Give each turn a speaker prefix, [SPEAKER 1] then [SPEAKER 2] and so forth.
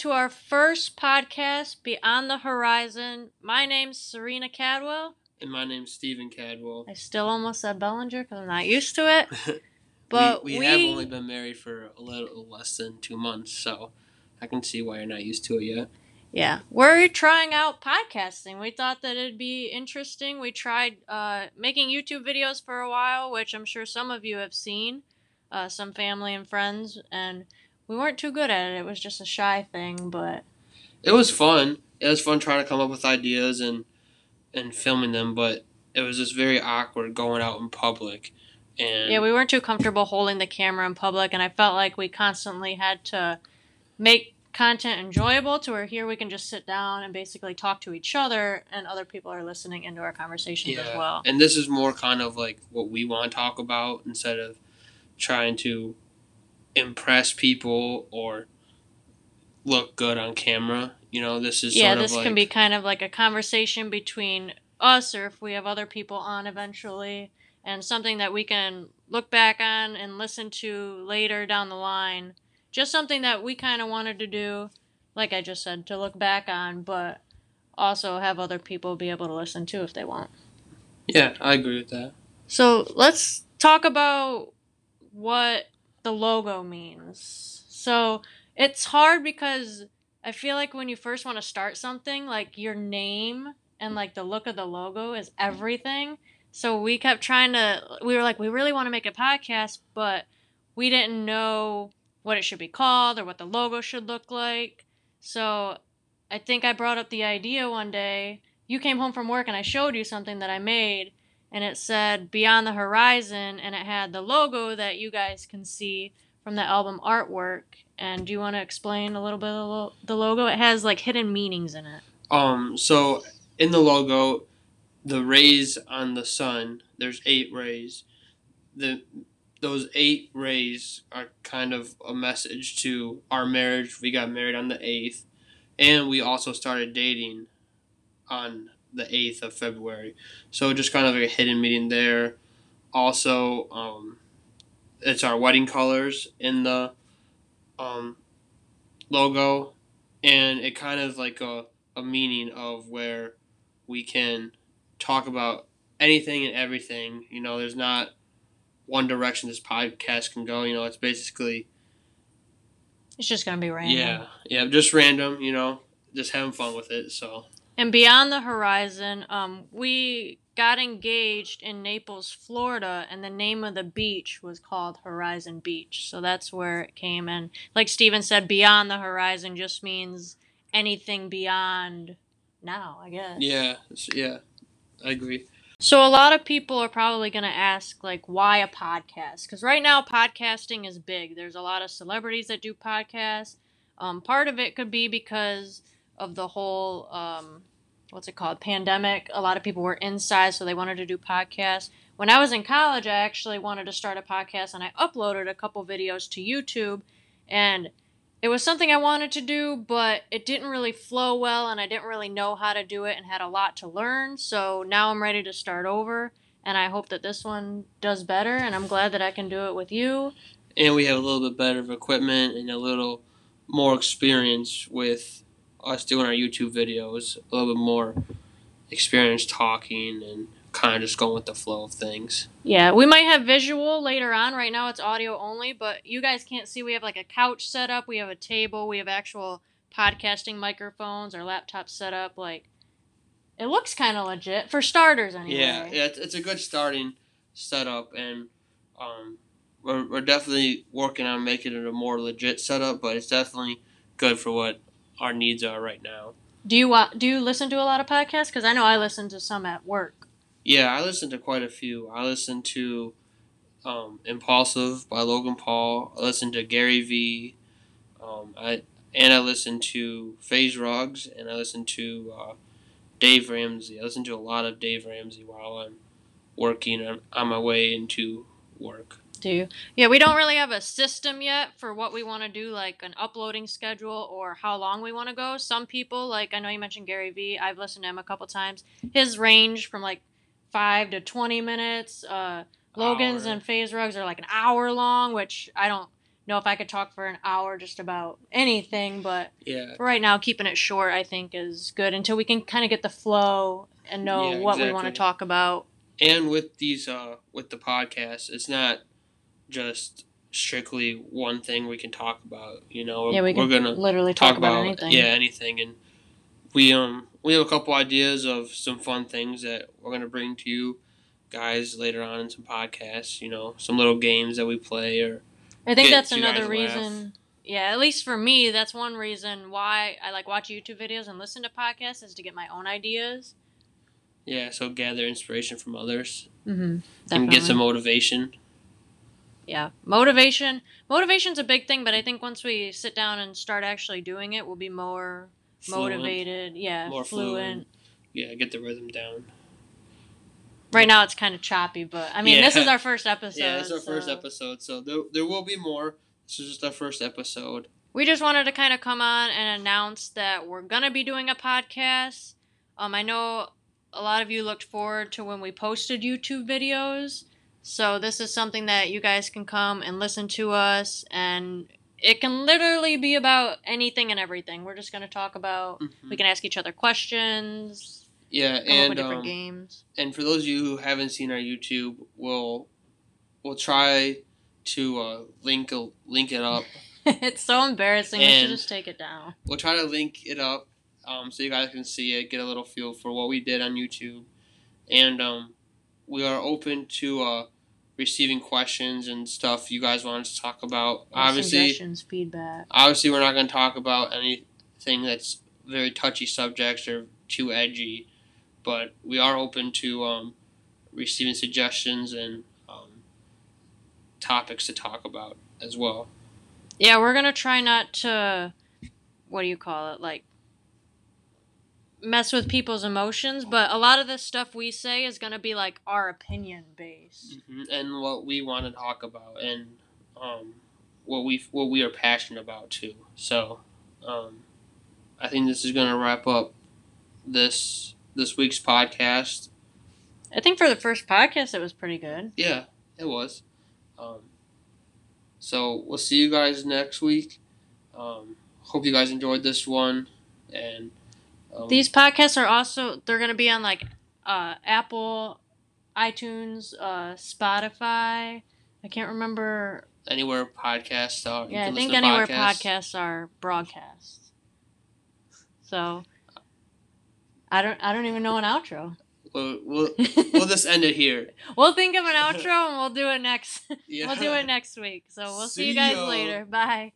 [SPEAKER 1] to our first podcast, Beyond the Horizon. My name's Serena Cadwell.
[SPEAKER 2] And my name's Stephen Cadwell.
[SPEAKER 1] I still almost said Bellinger because I'm not used to it. But
[SPEAKER 2] we, we,
[SPEAKER 1] we-
[SPEAKER 2] have only been married for a little less than two months, so I can see why you're not used to it yet.
[SPEAKER 1] Yeah, we're trying out podcasting. We thought that it'd be interesting. We tried uh, making YouTube videos for a while, which I'm sure some of you have seen, uh, some family and friends, and we weren't too good at it. It was just a shy thing, but
[SPEAKER 2] It was fun. It was fun trying to come up with ideas and and filming them, but it was just very awkward going out in public. And
[SPEAKER 1] yeah, we weren't too comfortable holding the camera in public, and I felt like we constantly had to make content enjoyable to where here we can just sit down and basically talk to each other, and other people are listening into our conversations as well.
[SPEAKER 2] And this is more kind of like what we want to talk about instead of trying to impress people or look good on camera. You know, this is
[SPEAKER 1] yeah,
[SPEAKER 2] sort
[SPEAKER 1] this
[SPEAKER 2] of like,
[SPEAKER 1] can be kind of like a conversation between us, or if we have other people on eventually, and something that we can look back on and listen to later down the line. Just something that we kind of wanted to do, like I just said, to look back on, but also have other people be able to listen to if they want.
[SPEAKER 2] Yeah, I agree with that.
[SPEAKER 1] So let's talk about what the logo means. So it's hard because I feel like when you first want to start something, like your name and like the look of the logo is everything. So we kept trying to, we were like, we really want to make a podcast, but we didn't know what it should be called or what the logo should look like. So I think I brought up the idea one day. You came home from work and I showed you something that I made and it said Beyond the Horizon, and it had the logo that you guys can see from the album artwork. And do you want to explain a little bit of the lo- the logo? It has like hidden meanings in it.
[SPEAKER 2] Um, so in the logo, the rays on the sun, there's eight rays. The those eight rays are kind of a message to our marriage. We got married on the eighth, and we also started dating on the eighth of February. So just kind of like a hidden meeting there. Also, um, it's our wedding colors in the um, logo, and it kind of like a a meaning of where we can talk about anything and everything. You know, there's not one direction this podcast can go. You know, it's basically
[SPEAKER 1] It's just gonna be random.
[SPEAKER 2] yeah, yeah, just random. You know, just having fun with it. So
[SPEAKER 1] And Beyond the Horizon, um, we got engaged in Naples, Florida, and the name of the beach was called Horizon Beach. So that's where it came. And like Stephen said, Beyond the Horizon just means anything beyond now, I guess.
[SPEAKER 2] yeah, yeah, I agree.
[SPEAKER 1] So a lot of people are probably going to ask like why a podcast? Cuz right now podcasting is big. There's a lot of celebrities that do podcasts. Um, part of it could be because of the whole um, what's it called pandemic. A lot of people were inside so they wanted to do podcasts. When I was in college, I actually wanted to start a podcast and I uploaded a couple videos to YouTube and it was something I wanted to do, but it didn't really flow well, and I didn't really know how to do it and had a lot to learn. So now I'm ready to start over, and I hope that this one does better, and I'm glad that I can do it with you.
[SPEAKER 2] And we have a little bit better of equipment and a little more experience with us doing our YouTube videos. A little bit more experience talking and kind of just going with the flow of things.
[SPEAKER 1] Yeah, we might have visual later on. Right now it's audio only, but you guys can't see. We have like a couch set up, we have a table, we have actual podcasting microphones, our laptop set up. Like, it looks kind of legit for starters, anyway.
[SPEAKER 2] Yeah, yeah, it's, it's a good starting setup, and um, we're, we're definitely working on making it a more legit setup, but it's definitely good for what our needs are right now.
[SPEAKER 1] Do you wa- do you listen to a lot of podcasts? Because I know I listen to some at work.
[SPEAKER 2] Yeah, I listen to quite a few. I listen to um, Impulsive by Logan Paul. I listen to Gary Vee. Um, I and I listen to FaZe Rugs, and I listen to uh, Dave Ramsey. I listen to a lot of Dave Ramsey while I'm working on, on my way into work.
[SPEAKER 1] Do you? Yeah, we don't really have a system yet for what we want to do, like an uploading schedule or how long we want to go. Some people, like I know you mentioned Gary Vee, I've listened to him a couple times. His range from like five to twenty minutes. Uh, Logan's
[SPEAKER 2] Hour.
[SPEAKER 1] and FaZe Rugs are like an hour long, which I don't know if I could talk for an hour just about anything, but
[SPEAKER 2] Yeah.
[SPEAKER 1] for right now, keeping it short, I think is good until we can kind of get the flow and know
[SPEAKER 2] Yeah,
[SPEAKER 1] what we want to talk about.
[SPEAKER 2] And with these uh with the podcast, it's not just strictly one thing we can talk about. You know,
[SPEAKER 1] Yeah, we
[SPEAKER 2] we're
[SPEAKER 1] can
[SPEAKER 2] gonna
[SPEAKER 1] literally
[SPEAKER 2] talk,
[SPEAKER 1] talk, about,
[SPEAKER 2] about
[SPEAKER 1] anything.
[SPEAKER 2] yeah anything, and we um we have a couple ideas of some fun things that we're gonna bring to you guys later on in some podcasts. You know, some little games that we play or
[SPEAKER 1] I think that's another
[SPEAKER 2] to laugh.
[SPEAKER 1] reason. Yeah, at least for me, that's one reason why I like watch YouTube videos and listen to podcasts is to get my own ideas.
[SPEAKER 2] yeah, so gather inspiration from others
[SPEAKER 1] Mm-hmm.
[SPEAKER 2] and get some motivation.
[SPEAKER 1] Yeah motivation. Motivation's a big thing, but I think once we sit down and start actually doing it, we'll be more
[SPEAKER 2] Fluent.
[SPEAKER 1] motivated. Yeah,
[SPEAKER 2] More
[SPEAKER 1] fluent.
[SPEAKER 2] fluent. Yeah, get the rhythm down.
[SPEAKER 1] Right now, it's kind of choppy, but I mean,
[SPEAKER 2] Yeah.
[SPEAKER 1] this is our first episode.
[SPEAKER 2] yeah, it's our first
[SPEAKER 1] so-
[SPEAKER 2] episode, so there, there will be more. This is just our first episode.
[SPEAKER 1] we just wanted to kind of come on and announce that we're gonna be doing a podcast. Um, I know a lot of you looked forward to when we posted YouTube videos, so this is something that you guys can come and listen to us, and it can literally be about anything and everything. We're just gonna talk about.
[SPEAKER 2] Mhm.
[SPEAKER 1] We can ask each other questions,
[SPEAKER 2] Yeah,
[SPEAKER 1] come up with
[SPEAKER 2] and
[SPEAKER 1] different
[SPEAKER 2] um,
[SPEAKER 1] games.
[SPEAKER 2] and for those of you who haven't seen our YouTube, we'll we'll try to uh, link a, link it up.
[SPEAKER 1] it's so embarrassing. we should just take it down.
[SPEAKER 2] We'll try to link it up um, so you guys can see it, get a little feel for what we did on YouTube, and um, we are open to uh, receiving questions and stuff you guys want us to talk about. Obviously,
[SPEAKER 1] suggestions, feedback.
[SPEAKER 2] obviously we're not going to talk about anything that's very touchy subjects or too edgy but we are open to um, receiving suggestions and um, topics to talk about as well
[SPEAKER 1] Yeah, we're gonna try not to what do you call it? Like mess with people's emotions, but a lot of this stuff we say is gonna be like our opinion based.
[SPEAKER 2] hmm and what we want to talk about and um, what we what we are passionate about too so um, i think this is going to wrap up this this week's podcast
[SPEAKER 1] I think for the first podcast it was pretty good.
[SPEAKER 2] Yeah, it was. Um, so we'll see you guys next week. Um, hope you guys enjoyed this one, and um,
[SPEAKER 1] These podcasts are also they're gonna be on like uh, Apple, iTunes, uh, Spotify. I can't remember.
[SPEAKER 2] anywhere podcasts are. you
[SPEAKER 1] Yeah, I think anywhere podcasts are broadcast. So I don't I don't even know an outro.
[SPEAKER 2] We'll, we'll, we'll just end it here.
[SPEAKER 1] We'll think of an outro and we'll do it next.
[SPEAKER 2] Yeah.
[SPEAKER 1] We'll do it next week. So we'll see, you guys
[SPEAKER 2] ya.
[SPEAKER 1] later. Bye.